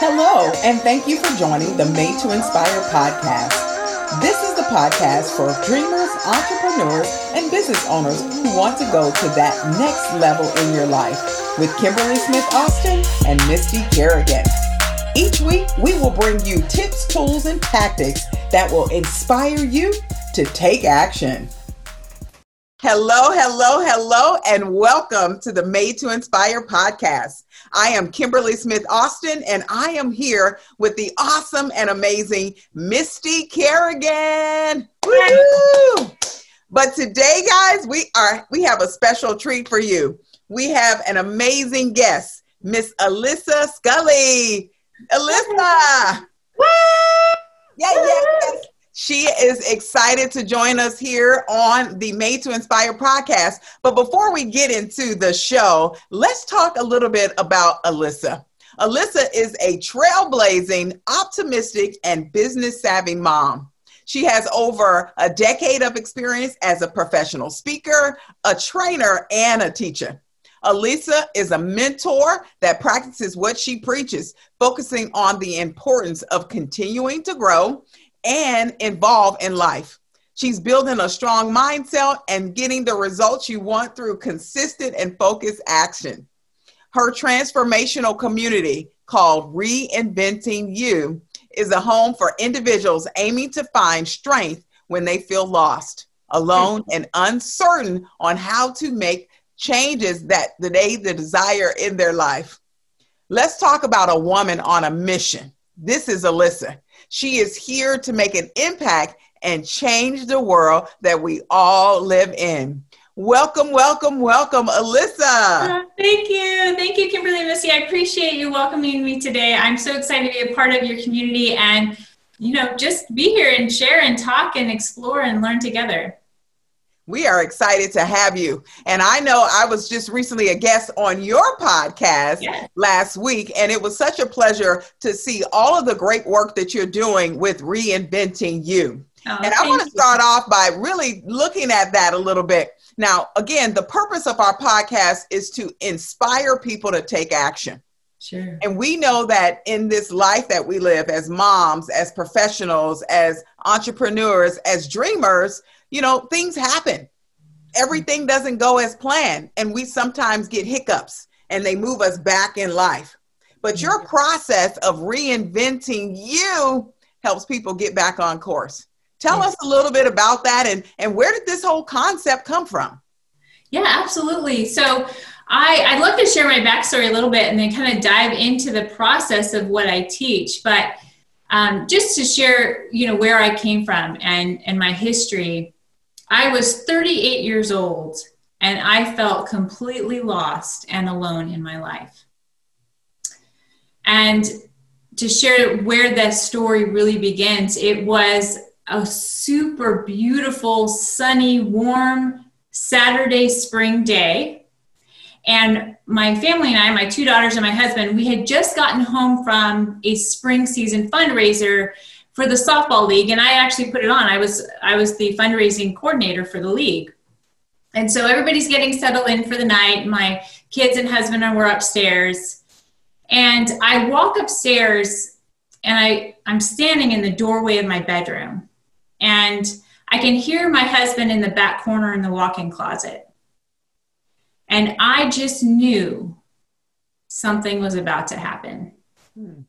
Hello, and thank you for joining the Made to Inspire podcast. This is the podcast for dreamers, entrepreneurs, and business owners who want to go to that next level in your life with Kimberly Smith Austin and Misty Kerrigan. Each week, we will bring you tips, tools, and tactics that will inspire you to take action. Hello, hello, hello, and welcome to the Made to Inspire podcast. I am Kimberly Smith Austin, and I am here with the awesome and amazing Misty Kerrigan. Woo! But today, guys, we are we have a special treat for you. We have an amazing guest, Miss Alyssa Scully. Alyssa. Woo! Yeah, yeah, yes. She is excited to join us here on the Made to Inspire podcast. But before we get into the show, let's talk a little bit about Alyssa. Alyssa is a trailblazing, optimistic, and business savvy mom. She has over a decade of experience as a professional speaker, a trainer, and a teacher. Alyssa is a mentor that practices what she preaches, focusing on the importance of continuing to grow and involved in life. She's building a strong mindset and getting the results you want through consistent and focused action. Her transformational community called Reinventing You is a home for individuals aiming to find strength when they feel lost, alone, and uncertain on how to make changes that they desire in their life. Let's talk about a woman on a mission. This is Alyssa. She is here to make an impact and change the world that we all live in. Welcome, welcome, welcome, Alyssa. Uh, thank you. Thank you, Kimberly Missy. I appreciate you welcoming me today. I'm so excited to be a part of your community and, you know, just be here and share and talk and explore and learn together. We are excited to have you. And I know I was just recently a guest on your podcast yes. last week, and it was such a pleasure to see all of the great work that you're doing with reinventing you. Oh, and I want to start off by really looking at that a little bit. Now, again, the purpose of our podcast is to inspire people to take action. Sure. And we know that in this life that we live as moms, as professionals, as entrepreneurs, as dreamers, you know, things happen. Everything doesn't go as planned, and we sometimes get hiccups and they move us back in life. But your mm-hmm. process of reinventing you helps people get back on course. Tell us a little bit about that and, and where did this whole concept come from? Yeah, absolutely. So I, I'd love to share my backstory a little bit and then kind of dive into the process of what I teach. But um, just to share, you know, where I came from and, and my history, I was 38 years old and I felt completely lost and alone in my life. And to share where that story really begins, it was a super beautiful, sunny, warm Saturday spring day. And my family and I, my two daughters and my husband, we had just gotten home from a spring season fundraiser for the softball league and i actually put it on. I was i was the fundraising coordinator for the league. And so everybody's getting settled in for the night. My kids and husband were upstairs. And i walk upstairs and i i'm standing in the doorway of my bedroom. And i can hear my husband in the back corner in the walk-in closet. And i just knew something was about to happen. Hmm.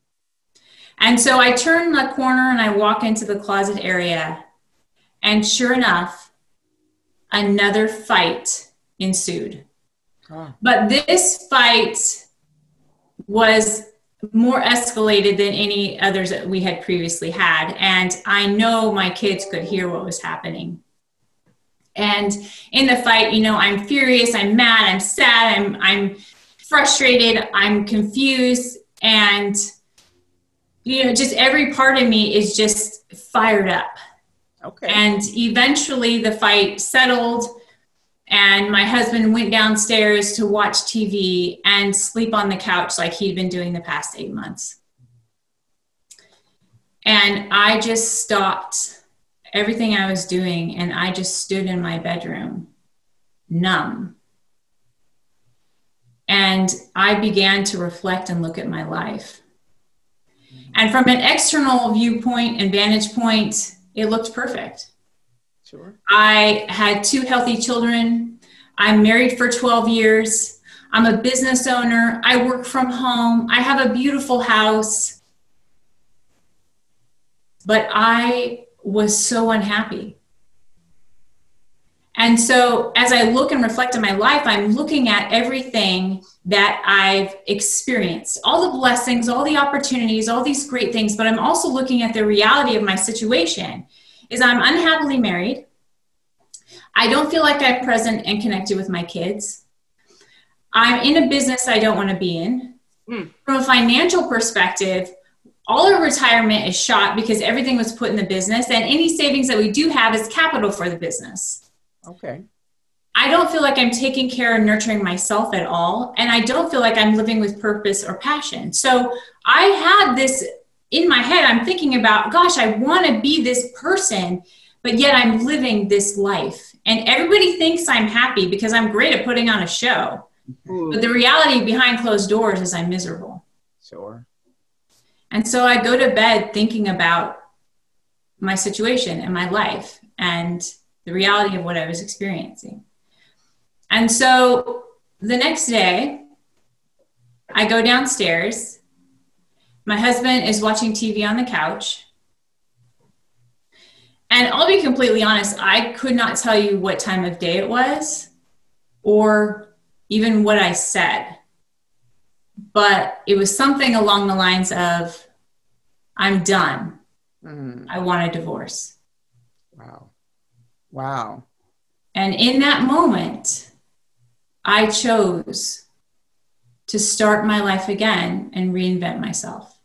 And so I turn the corner and I walk into the closet area. And sure enough, another fight ensued. But this fight was more escalated than any others that we had previously had. And I know my kids could hear what was happening. And in the fight, you know, I'm furious, I'm mad, I'm sad, I'm, I'm frustrated, I'm confused. And you know, just every part of me is just fired up. Okay. And eventually the fight settled, and my husband went downstairs to watch TV and sleep on the couch like he'd been doing the past eight months. And I just stopped everything I was doing and I just stood in my bedroom, numb. And I began to reflect and look at my life. And from an external viewpoint and vantage point, it looked perfect. Sure. I had two healthy children. I'm married for 12 years. I'm a business owner. I work from home. I have a beautiful house. But I was so unhappy. And so, as I look and reflect on my life, I'm looking at everything that I've experienced all the blessings, all the opportunities, all these great things. But I'm also looking at the reality of my situation is I'm unhappily married. I don't feel like I'm present and connected with my kids. I'm in a business I don't want to be in. Mm. From a financial perspective, all our retirement is shot because everything was put in the business, and any savings that we do have is capital for the business. Okay. I don't feel like I'm taking care and nurturing myself at all. And I don't feel like I'm living with purpose or passion. So I had this in my head. I'm thinking about, gosh, I want to be this person, but yet I'm living this life. And everybody thinks I'm happy because I'm great at putting on a show. Ooh. But the reality behind closed doors is I'm miserable. Sure. And so I go to bed thinking about my situation and my life and the reality of what I was experiencing. And so the next day, I go downstairs. My husband is watching TV on the couch. And I'll be completely honest, I could not tell you what time of day it was or even what I said. But it was something along the lines of, I'm done. Mm. I want a divorce. Wow. Wow. And in that moment, I chose to start my life again and reinvent myself.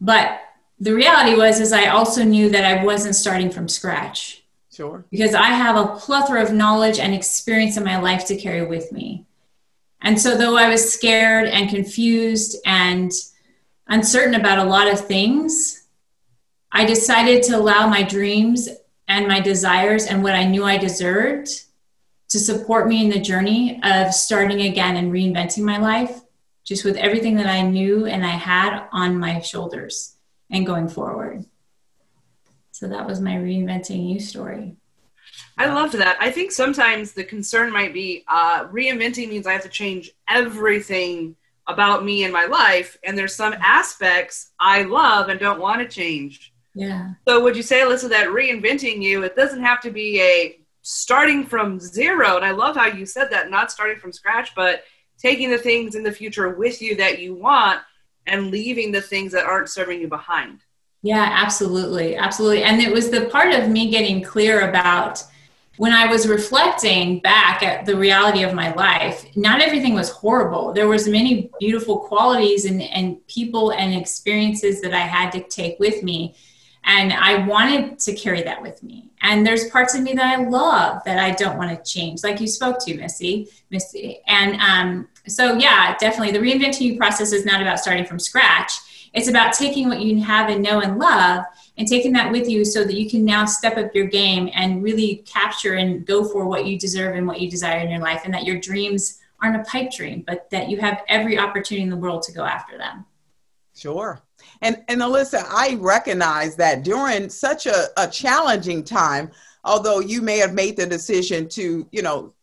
But the reality was is I also knew that I wasn't starting from scratch. Sure. Because I have a plethora of knowledge and experience in my life to carry with me. And so though I was scared and confused and uncertain about a lot of things, I decided to allow my dreams and my desires and what I knew I deserved to support me in the journey of starting again and reinventing my life, just with everything that I knew and I had on my shoulders and going forward. So that was my reinventing you story. I loved that. I think sometimes the concern might be uh, reinventing means I have to change everything about me and my life, and there's some aspects I love and don't want to change. Yeah. So would you say, Alyssa, that reinventing you, it doesn't have to be a starting from zero. And I love how you said that, not starting from scratch, but taking the things in the future with you that you want and leaving the things that aren't serving you behind. Yeah, absolutely. Absolutely. And it was the part of me getting clear about when I was reflecting back at the reality of my life, not everything was horrible. There was many beautiful qualities and, and people and experiences that I had to take with me and I wanted to carry that with me. And there's parts of me that I love that I don't want to change, like you spoke to, Missy. Missy. And um, so, yeah, definitely the reinventing you process is not about starting from scratch. It's about taking what you have and know and love and taking that with you so that you can now step up your game and really capture and go for what you deserve and what you desire in your life, and that your dreams aren't a pipe dream, but that you have every opportunity in the world to go after them. Sure. And, and Alyssa, I recognize that during such a, a challenging time, although you may have made the decision to, you know,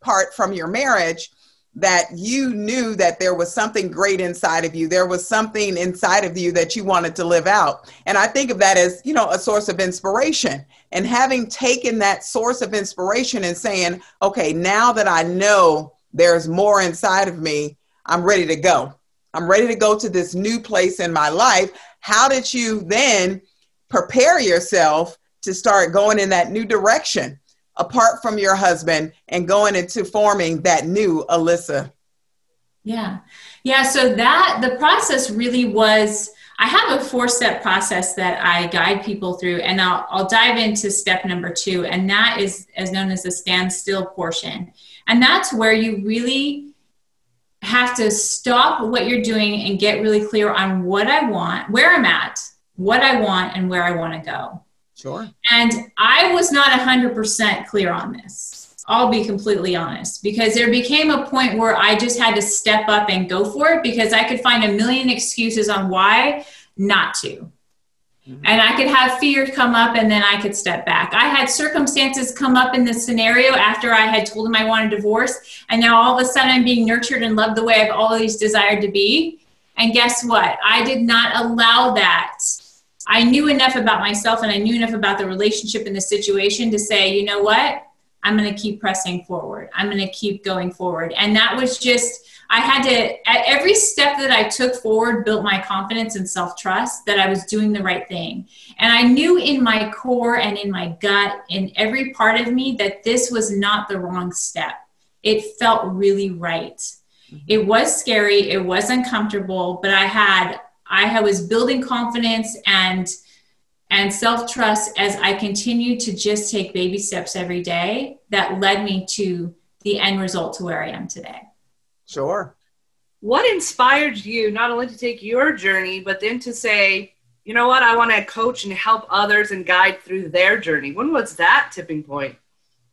part from your marriage, that you knew that there was something great inside of you. There was something inside of you that you wanted to live out. And I think of that as, you know, a source of inspiration. And having taken that source of inspiration and saying, okay, now that I know there's more inside of me, I'm ready to go. I'm ready to go to this new place in my life. How did you then prepare yourself to start going in that new direction apart from your husband and going into forming that new Alyssa? Yeah. Yeah. So that the process really was. I have a four step process that I guide people through, and I'll, I'll dive into step number two, and that is as known as the standstill portion. And that's where you really have to stop what you're doing and get really clear on what I want, where I'm at, what I want, and where I want to go. Sure. And I was not 100% clear on this. I'll be completely honest because there became a point where I just had to step up and go for it because I could find a million excuses on why not to. Mm-hmm. And I could have fear come up and then I could step back. I had circumstances come up in this scenario after I had told him I wanted divorce. And now all of a sudden I'm being nurtured and loved the way I've always desired to be. And guess what? I did not allow that. I knew enough about myself and I knew enough about the relationship and the situation to say, you know what? I'm going to keep pressing forward. I'm going to keep going forward. And that was just, I had to, at every step that I took forward, built my confidence and self trust that I was doing the right thing. And I knew in my core and in my gut, in every part of me, that this was not the wrong step. It felt really right. Mm-hmm. It was scary, it was uncomfortable, but I had, I was building confidence and, and self trust as I continued to just take baby steps every day that led me to the end result to where I am today. Sure. What inspired you not only to take your journey, but then to say, you know what, I want to coach and help others and guide through their journey? When was that tipping point?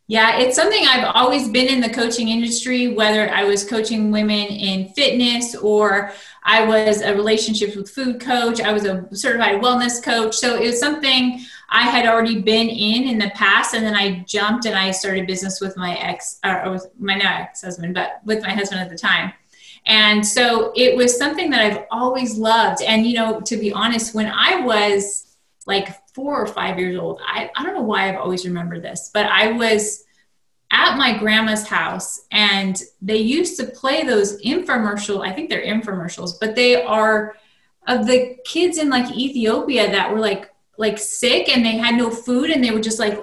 Yeah, it's something I've always been in the coaching industry, whether I was coaching women in fitness or I was a relationships with food coach, I was a certified wellness coach. So it was something I had already been in in the past, and then I jumped and I started business with my ex, or with my now ex-husband, but with my husband at the time. And so it was something that I've always loved. And you know, to be honest, when I was like four or five years old, I, I don't know why I've always remembered this, but I was at my grandma's house and they used to play those infomercial, I think they're infomercials, but they are of the kids in like Ethiopia that were like like sick and they had no food and they were just like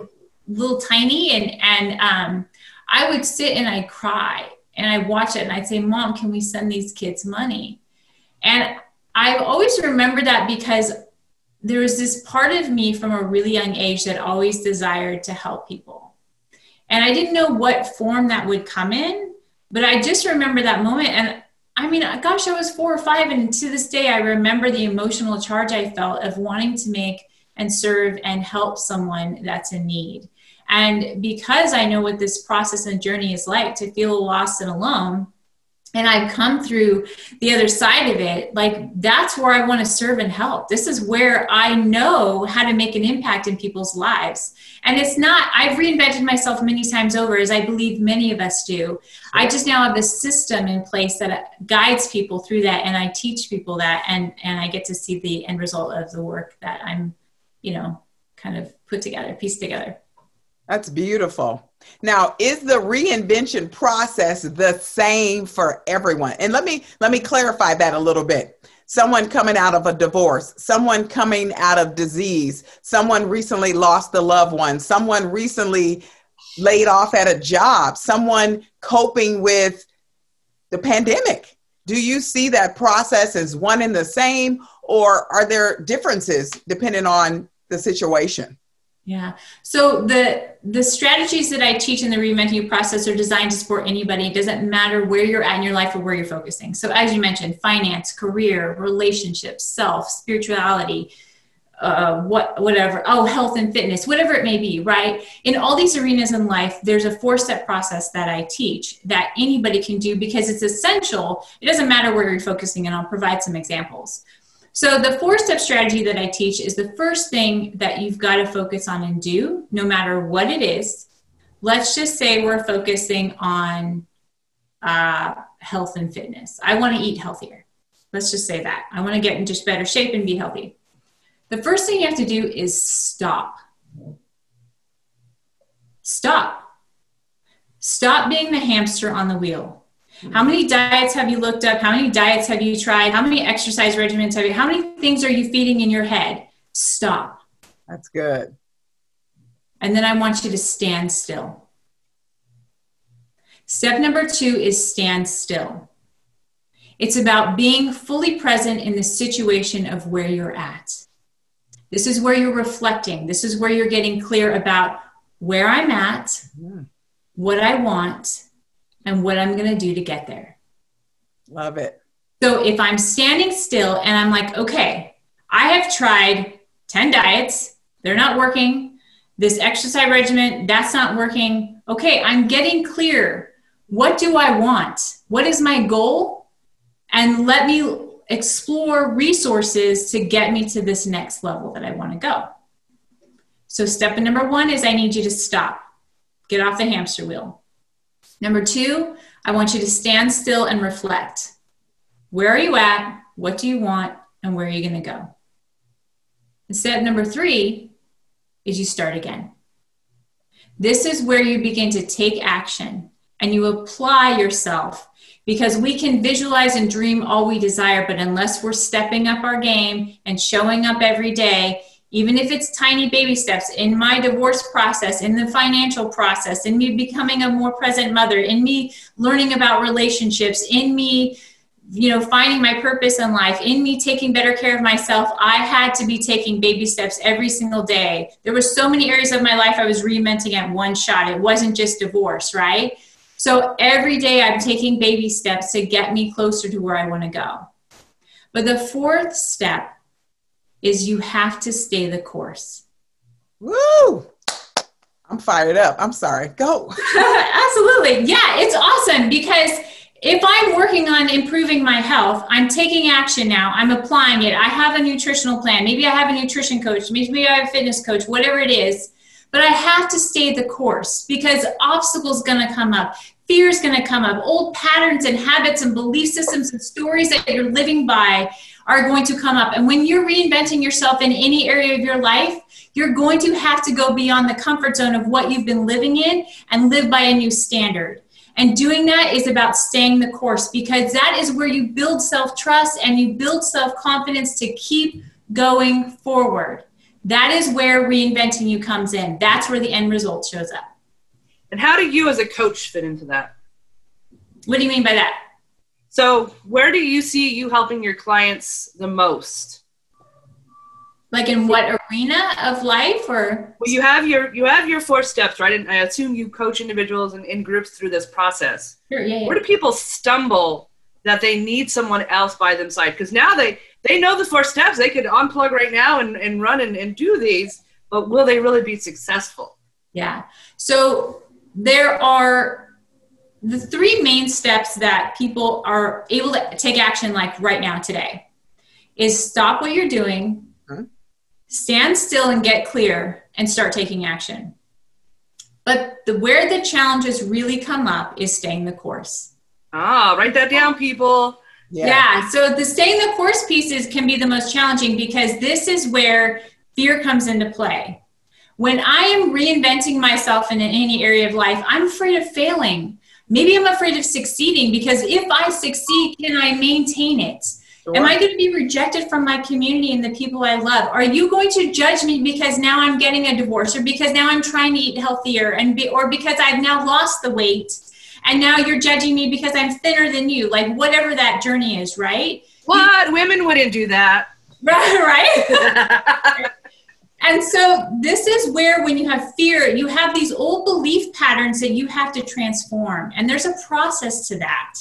little tiny and and um, I would sit and I'd cry and I'd watch it and I'd say, Mom, can we send these kids money? And I've always remembered that because there was this part of me from a really young age that always desired to help people. And I didn't know what form that would come in, but I just remember that moment. And I mean, gosh, I was four or five. And to this day, I remember the emotional charge I felt of wanting to make and serve and help someone that's in need. And because I know what this process and journey is like to feel lost and alone, and I've come through the other side of it, like that's where I want to serve and help. This is where I know how to make an impact in people's lives. And it's not, I've reinvented myself many times over, as I believe many of us do. I just now have a system in place that uh, guides people through that, and I teach people that, and, and I get to see the end result of the work that I'm you know, kind of put together, piece together. That's beautiful. Now, is the reinvention process the same for everyone? And let me let me clarify that a little bit. Someone coming out of a divorce, someone coming out of disease, someone recently lost a loved one, someone recently laid off at a job, someone coping with the pandemic. Do you see that process as one and the same, or are there differences depending on the situation? Yeah. So the the strategies that I teach in the reinventing process are designed to support anybody. It doesn't matter where you're at in your life or where you're focusing. So as you mentioned, finance, career, relationships, self, spirituality, uh, what whatever oh health and fitness whatever it may be right in all these arenas in life there's a four step process that i teach that anybody can do because it's essential it doesn't matter where you're focusing and i'll provide some examples so, the four step strategy that I teach is the first thing that you've got to focus on and do, no matter what it is. Let's just say we're focusing on uh, health and fitness. I want to eat healthier. Let's just say that. I want to get in just better shape and be healthy. The first thing you have to do is stop. Stop. Stop being the hamster on the wheel. How many diets have you looked up? How many diets have you tried? How many exercise regimens have you? How many things are you feeding in your head? Stop. That's good. And then I want you to stand still. Step number two is stand still. It's about being fully present in the situation of where you're at. This is where you're reflecting. This is where you're getting clear about where I'm at, what I want, and what I'm going to do to get there. Love it. So if I'm standing still and I'm like, okay, I have tried 10 diets, they're not working. This exercise regimen, that's not working. okay, I'm getting clear. What do I want? What is my goal? And let me explore resources to get me to this next level that I want to go. So, step number one is I need you to stop, get off the hamster wheel. Number two, I want you to stand still and reflect. Where are you at? What do you want? And where are you going to go? And step number three is you start again. This is where you begin to take action and you apply yourself because we can visualize and dream all we desire, but unless we're stepping up our game and showing up every day, even if it's tiny baby steps in my divorce process, in the financial process, in me becoming a more present mother, in me learning about relationships, in me you know finding my purpose in life in me taking better care of myself i had to be taking baby steps every single day. There were so many areas of my life i was reinventing at one shot. It wasn't just divorce right so every day I'm taking baby steps to get me closer to where I want to go. But the fourth step is you have to stay the course. Woo! I'm fired up. I'm sorry. Go. Absolutely. Yeah, it's awesome because if I'm working on improving my health, I'm taking action now. I'm applying it. I have a nutritional plan. Maybe I have a nutrition coach. Maybe I have a fitness coach, whatever it is. But I have to stay the course because obstacles going to come up. Fear is going to come up. Old patterns and habits and belief systems and stories that you're living by are going to come up. And when you're reinventing yourself in any area of your life, you're going to have to go beyond the comfort zone of what you've been living in and live by a new standard. And doing that is about staying the course because that is where you build self trust and you build self confidence to keep going forward. That is where reinventing you comes in. That's where the end result shows up. And how do you as a coach fit into that? What do you mean by that? So, where do you see you helping your clients the most? Like in what arena of life or Well, you have your you have your four steps, right? And I assume you coach individuals and in groups through this process. Sure, yeah, yeah. Where do people stumble that they need someone else by their side? Because now they they know the four steps. They could unplug right now and, and run and, and do these, but will they really be successful? Yeah. So there are the three main steps that people are able to take action like right now today is stop what you're doing, mm-hmm. stand still and get clear and start taking action. But the where the challenges really come up is staying the course. Ah, write that down, people. Yeah. yeah. So the staying the course pieces can be the most challenging because this is where fear comes into play. When I am reinventing myself in any area of life, I'm afraid of failing. Maybe I'm afraid of succeeding because if I succeed, can I maintain it? Sure. Am I going to be rejected from my community and the people I love? Are you going to judge me because now I'm getting a divorce or because now I'm trying to eat healthier and be, or because I've now lost the weight and now you're judging me because I'm thinner than you, like whatever that journey is, right? What? Women wouldn't do that. Right, right? and so this is where when you have fear, you have these old belief patterns that you have to transform. And there's a process to that.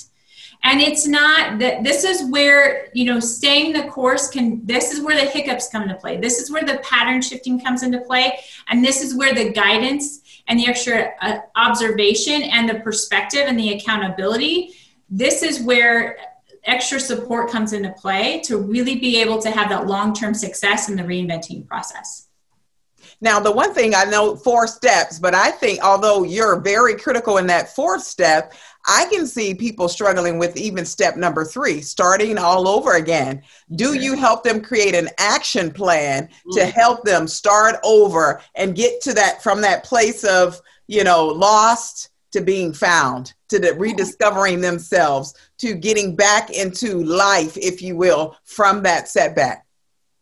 And it's not that this is where, you know, staying the course can, this is where the hiccups come into play. This is where the pattern shifting comes into play. And this is where the guidance and the extra uh, observation and the perspective and the accountability, this is where extra support comes into play to really be able to have that long term success in the reinventing process. Now, the one thing I know four steps, but I think although you're very critical in that fourth step, I can see people struggling with even step number three, starting all over again. Do you help them create an action plan to mm. help them start over and get to that from that place of, you know, lost to being found, to the rediscovering themselves, to getting back into life, if you will, from that setback?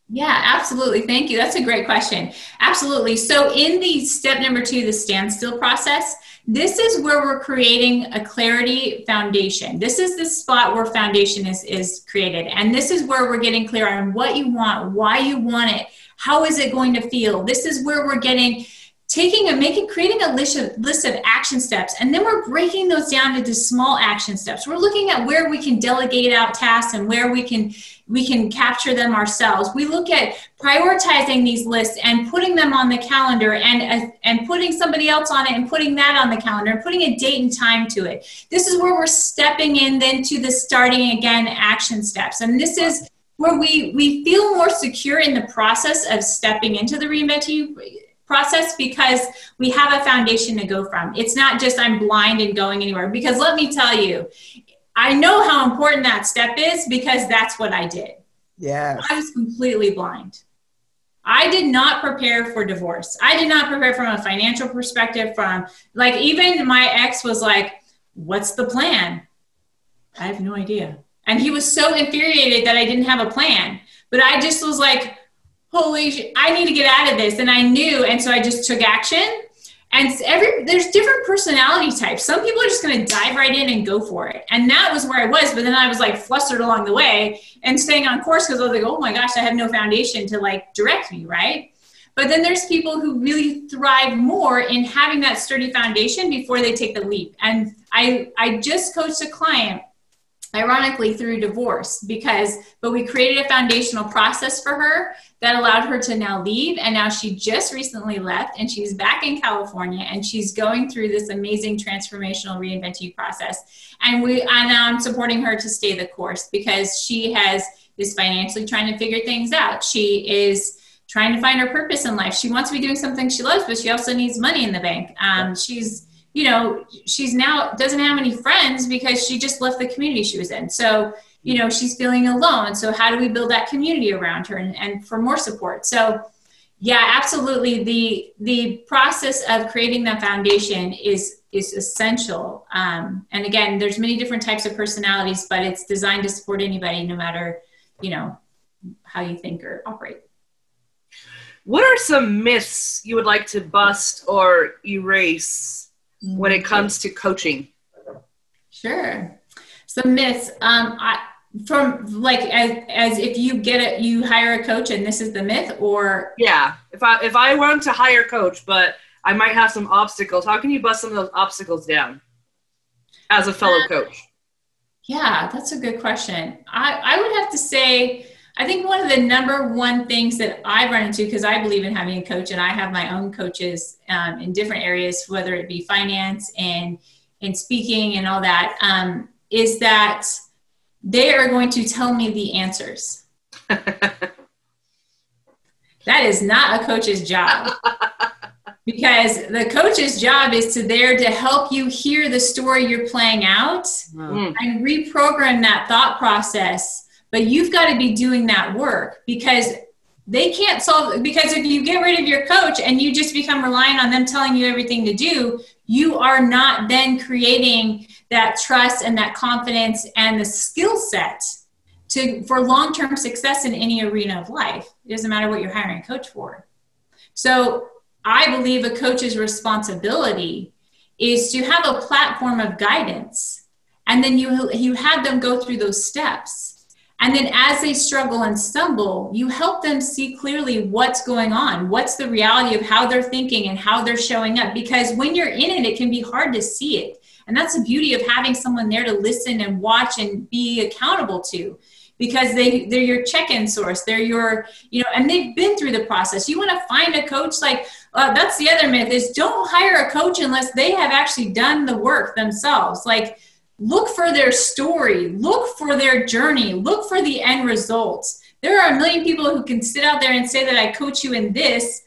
Yeah, absolutely. Thank you. That's a great question. Absolutely. So, in the step number two, the standstill process, this is where we're creating a clarity foundation. This is the spot where foundation is, is created. And this is where we're getting clear on what you want, why you want it, how is it going to feel. This is where we're getting taking a making creating a list of list of action steps and then we're breaking those down into small action steps. We're looking at where we can delegate out tasks and where we can we can capture them ourselves. We look at prioritizing these lists and putting them on the calendar and uh, and putting somebody else on it and putting that on the calendar and putting a date and time to it. This is where we're stepping in then to the starting again action steps. And this is where we we feel more secure in the process of stepping into the you process because we have a foundation to go from. It's not just I'm blind and going anywhere. Because let me tell you, I know how important that step is because that's what I did. Yeah. I was completely blind. I did not prepare for divorce. I did not prepare from a financial perspective from like even my ex was like, "What's the plan?" I have no idea. And he was so infuriated that I didn't have a plan. But I just was like, holy sh- i need to get out of this. And i knew and so i just took action. And every there's different personality types. Some people are just going to dive right in and go for it. And that was where i was but then i was like flustered along the way and staying on course because i was like oh my gosh i have no foundation to like direct me right? But then there's people who really thrive more in having that sturdy foundation before they take the leap. And i i just coached a client ironically through divorce because but we created a foundational process for her that allowed her to now leave and now she just recently left and she's back in california and she's going through this amazing transformational reinventing process. And we and now i'm supporting her to stay the course because she has is financially trying to figure things out. She is trying to find her purpose in life. She wants to be doing something she loves but she also needs money in the bank. Um, she's you know she's now doesn't have any friends because she just left the community she was in. So you know she's feeling alone. So how do we build that community around her and, and for more support? So yeah absolutely. The the process of creating that foundation is is essential. Um, and again there's many different types of personalities but it's designed to support anybody no matter you know how you think or operate. What are some myths you would like to bust or erase when it comes to coaching? Sure. So myths. Um, I, from like as, as if you get it, you hire a coach and this is the myth, or yeah. If I if I want to hire a coach, but I might have some obstacles. How can you bust some of those obstacles down as a fellow uh, coach? Yeah, that's a good question. I, I would have to say I think one of the number one things that I run into, because I believe in having a coach and I have my own coaches um, in different areas, whether it be finance and, and speaking and all that, um, is that they are going to tell me the answers. that is not a coach's job. because the coach's job is to there to help you hear the story you're playing out mm. and reprogram that thought process but you've got to be doing that work because they can't solve because if you get rid of your coach and you just become reliant on them telling you everything to do you are not then creating that trust and that confidence and the skill set to for long-term success in any arena of life. It doesn't matter what you're hiring a coach for. So i believe a coach's responsibility is to have a platform of guidance and then you you have them go through those steps and then as they struggle and stumble, you help them see clearly what's going on, what's the reality of how they're thinking and how they're showing up. Because when you're in it, it can be hard to see it. And that's the beauty of having someone there to listen and watch and be accountable to. Because they they're your check-in source. They're your you know and they've been through the process. You want to find a coach like uh, that's the other myth is don't hire a coach unless they have actually done the work themselves. Like look for their story, look for their journey, look for the end results. There are a million people who can sit out there and say that I coach you in this.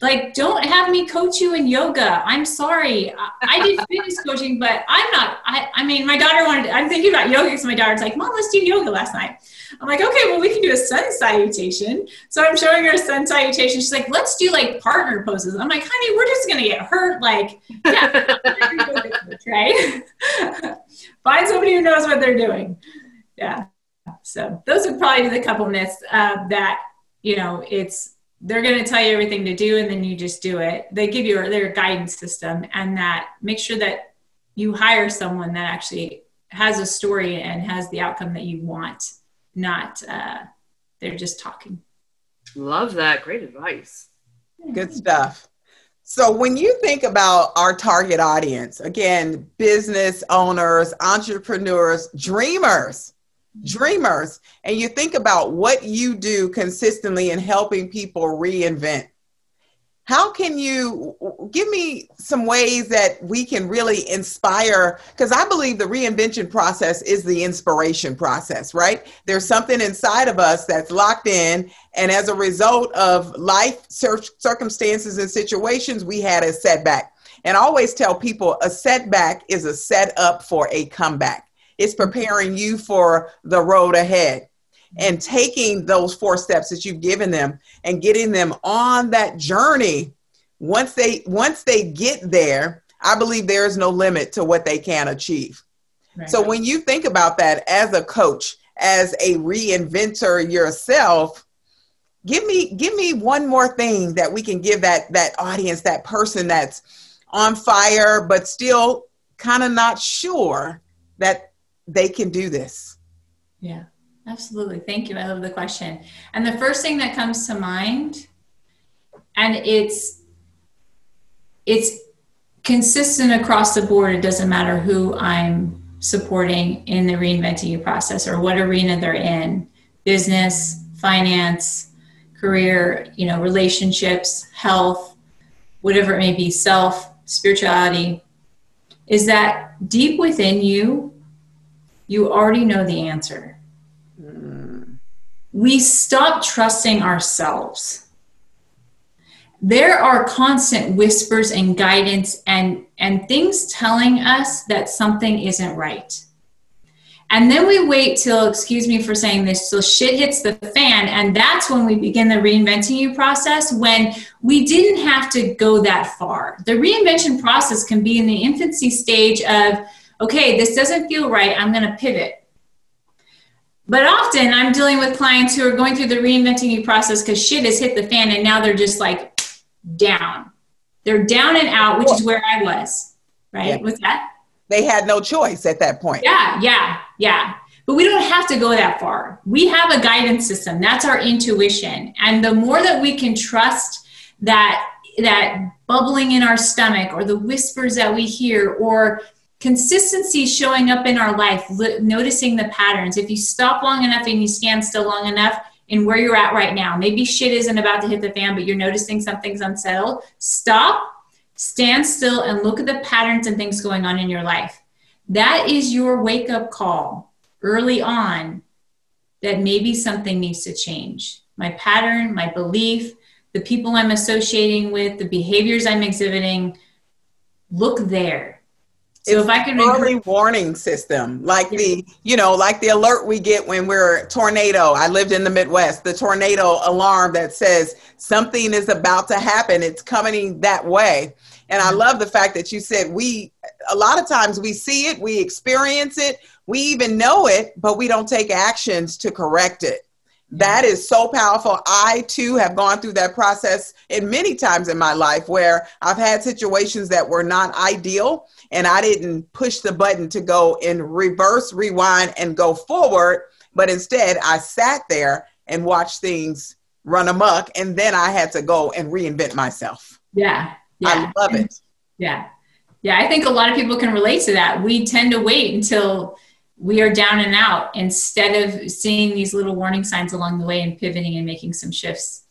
Like, don't have me coach you in yoga. I'm sorry. I, I did fitness coaching, but I'm not. I, I mean, my daughter wanted, I'm thinking about yoga because my daughter's like, Mom, let's do yoga last night. I'm like, okay, well, we can do a sun salutation. So I'm showing her a sun salutation. She's like, let's do like partner poses. I'm like, honey, we're just going to get hurt. Like, yeah, right? Find somebody who knows what they're doing. Yeah. So those would probably be the couple myths uh, that, you know, it's, they're going to tell you everything to do and then you just do it. They give you their guidance system and that make sure that you hire someone that actually has a story and has the outcome that you want not uh, they're just talking. Love that. Great advice. Good stuff. So, when you think about our target audience, again, business owners, entrepreneurs, dreamers, dreamers, and you think about what you do consistently in helping people reinvent, how can you give me some ways that we can really inspire because i believe the reinvention process is the inspiration process right? There's something inside of us that's locked in and as a result of life circumstances and situations we had a setback. And i always tell people a setback is a setup for a comeback. It's mm-hmm. preparing you for the road ahead and taking those four steps that you've given them and getting them on that journey. Once they once they get there i believe there is no limit to what they can achieve. Right. so when you think about that as a coach as a reinventor yourself give me give me one more thing that we can give that that audience that person that's on fire but still kind of not sure that they can do this. Yeah Absolutely. Thank you. I love the question. And the first thing that comes to mind, and it's it's consistent across the board. It doesn't matter who I'm supporting in the reinventing you process or what arena they're in, business, finance, career, you know, relationships, health, whatever it may be, self, spirituality, is that deep within you, you already know the answer we stop trusting ourselves. There are constant whispers and guidance and, and things telling us that something isn't right. And then we wait till, excuse me for saying this, till shit hits the fan. And that's when we begin the reinventing you process when we didn't have to go that far. The reinvention process can be in the infancy stage of, okay, this doesn't feel right. I'm going to pivot. But often I'm dealing with clients who are going through the reinventing you process because shit has hit the fan and now they're just like down. They're down and out, which is where I was, right? Yeah. What's that? They had no choice at that point. Yeah, yeah, yeah. But we don't have to go that far. We have a guidance system. That's our intuition. And the more that we can trust that that bubbling in our stomach or the whispers that we hear or consistency showing up in our life noticing the patterns. If you stop long enough and you stand still long enough in where you're at right now maybe shit isn't about to hit the fan but you're noticing something's unsettled stop stand still and look at the patterns and things going on in your life. That is your wake up call early on that maybe something needs to change. My pattern my belief the people i'm associating with the behaviors i'm exhibiting look there so it's if I can early warning system, like the you know, like the alert we get when we're tornado. I lived in the Midwest. The tornado alarm that says something is about to happen. It's coming that way. And I mm-hmm. love the fact that you said we a lot of times we see it, we experience it, we even know it, but we don't take actions to correct it. That is so powerful. I too have gone through that process in many times in my life where I've had situations that were not ideal and I didn't push the button to go in reverse, rewind, and go forward, but instead I sat there and watched things run amok, and then I had to go and reinvent myself. Yeah, yeah. I love it. Yeah, yeah. I think a lot of people can relate to that. We tend to wait until we are down and out instead of seeing these little warning signs along the way and pivoting and making some shifts.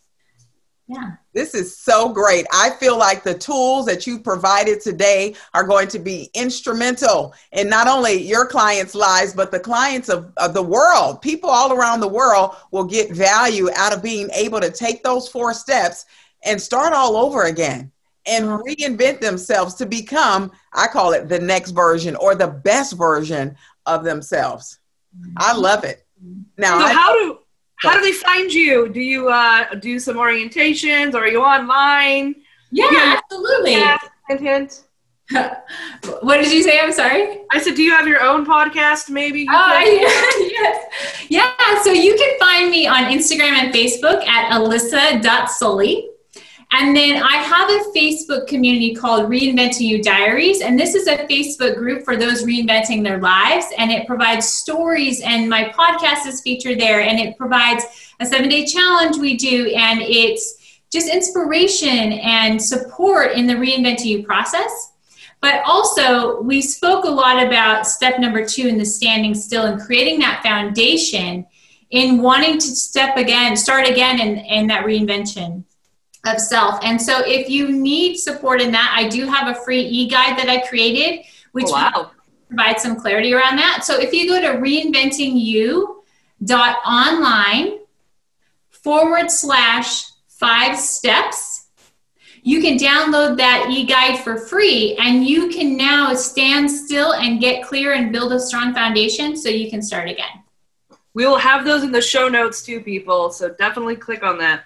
Yeah. This is so great. I feel like the tools that you provided today are going to be instrumental in not only your clients' lives, but the clients of, of, the world. People all around the world will get value out of being able to take those four steps and start all over again and reinvent themselves to become, I call it the next version or the best version of themselves. I love it. Now, so I, how do how do they find you? Do you uh, do some orientations? Or are you online? Yeah, absolutely. Hint, hint. what did you say? I'm sorry. I said, do you have your own podcast? Maybe. oh, yeah, yes. Yeah. So you can find me on Instagram and Facebook at alyssa.scully. And then I have a Facebook community called Reinventing You Diaries. And this is a Facebook group for those reinventing their lives. And it provides stories, and my podcast is featured there. And it provides a seven day challenge we do. And it's just inspiration and support in the reinventing you process. But also, we spoke a lot about step number two in the standing still and creating that foundation in wanting to step again, start again in, in that reinvention of self. And so, if you need support in that, I do have a free e guide that I created, which wow. provides some clarity around that. So, if you go to reinventingyou.online forward slash five steps, you can download that e guide for free and you can now stand still and get clear and build a strong foundation so you can start again. We will have those in the show notes too, people. So definitely click on that.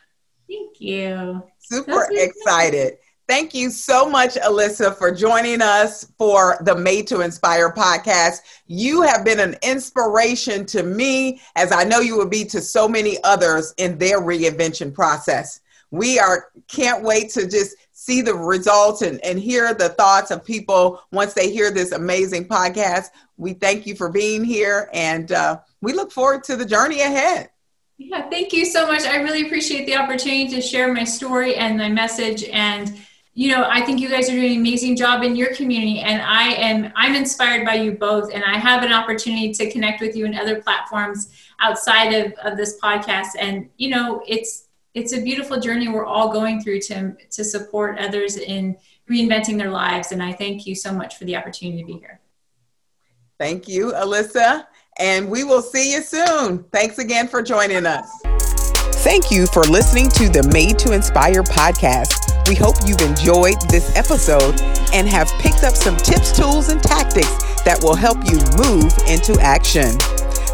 Thank you. Super excited. Thank you so much, Alyssa, for joining us for the Made to Inspire podcast. You have been an inspiration to me, as I know you will be to so many others in their reinvention process. We are can't wait to just see the results and, and hear the thoughts of people once they hear this amazing podcast. We thank you for being here and uh, we look forward to the journey ahead. Yeah, thank you so much. I really appreciate the opportunity to share my story and my message. And, you know, I think you guys are doing an amazing job in your community. And I am, I'm inspired by you both. And I have an opportunity to connect with you in other platforms outside of, of this podcast. And, you know, it's, it's a beautiful journey we're all going through to, to support others in reinventing their lives. And I thank you so much for the opportunity to be here. Thank you, Alyssa and we will see you soon. Thanks again for joining us. Thank you for listening to the Made to Inspire podcast. We hope you've enjoyed this episode and have picked up some tips, tools, and tactics that will help you move into action.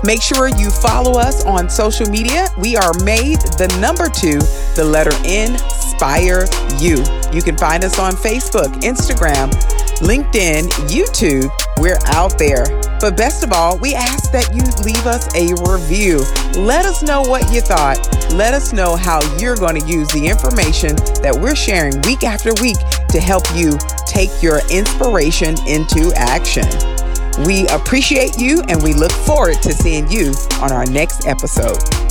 Make sure you follow us on social media. We are made the number two, the letter N, Inspire You. You can find us on Facebook, Instagram, LinkedIn, YouTube. We're out there. But best of all, we ask that you leave us a review. Let us know what you thought. Let us know how you're going to use the information that we're sharing week after week to help you take your inspiration into action. We appreciate you and we look forward to seeing you on our next episode.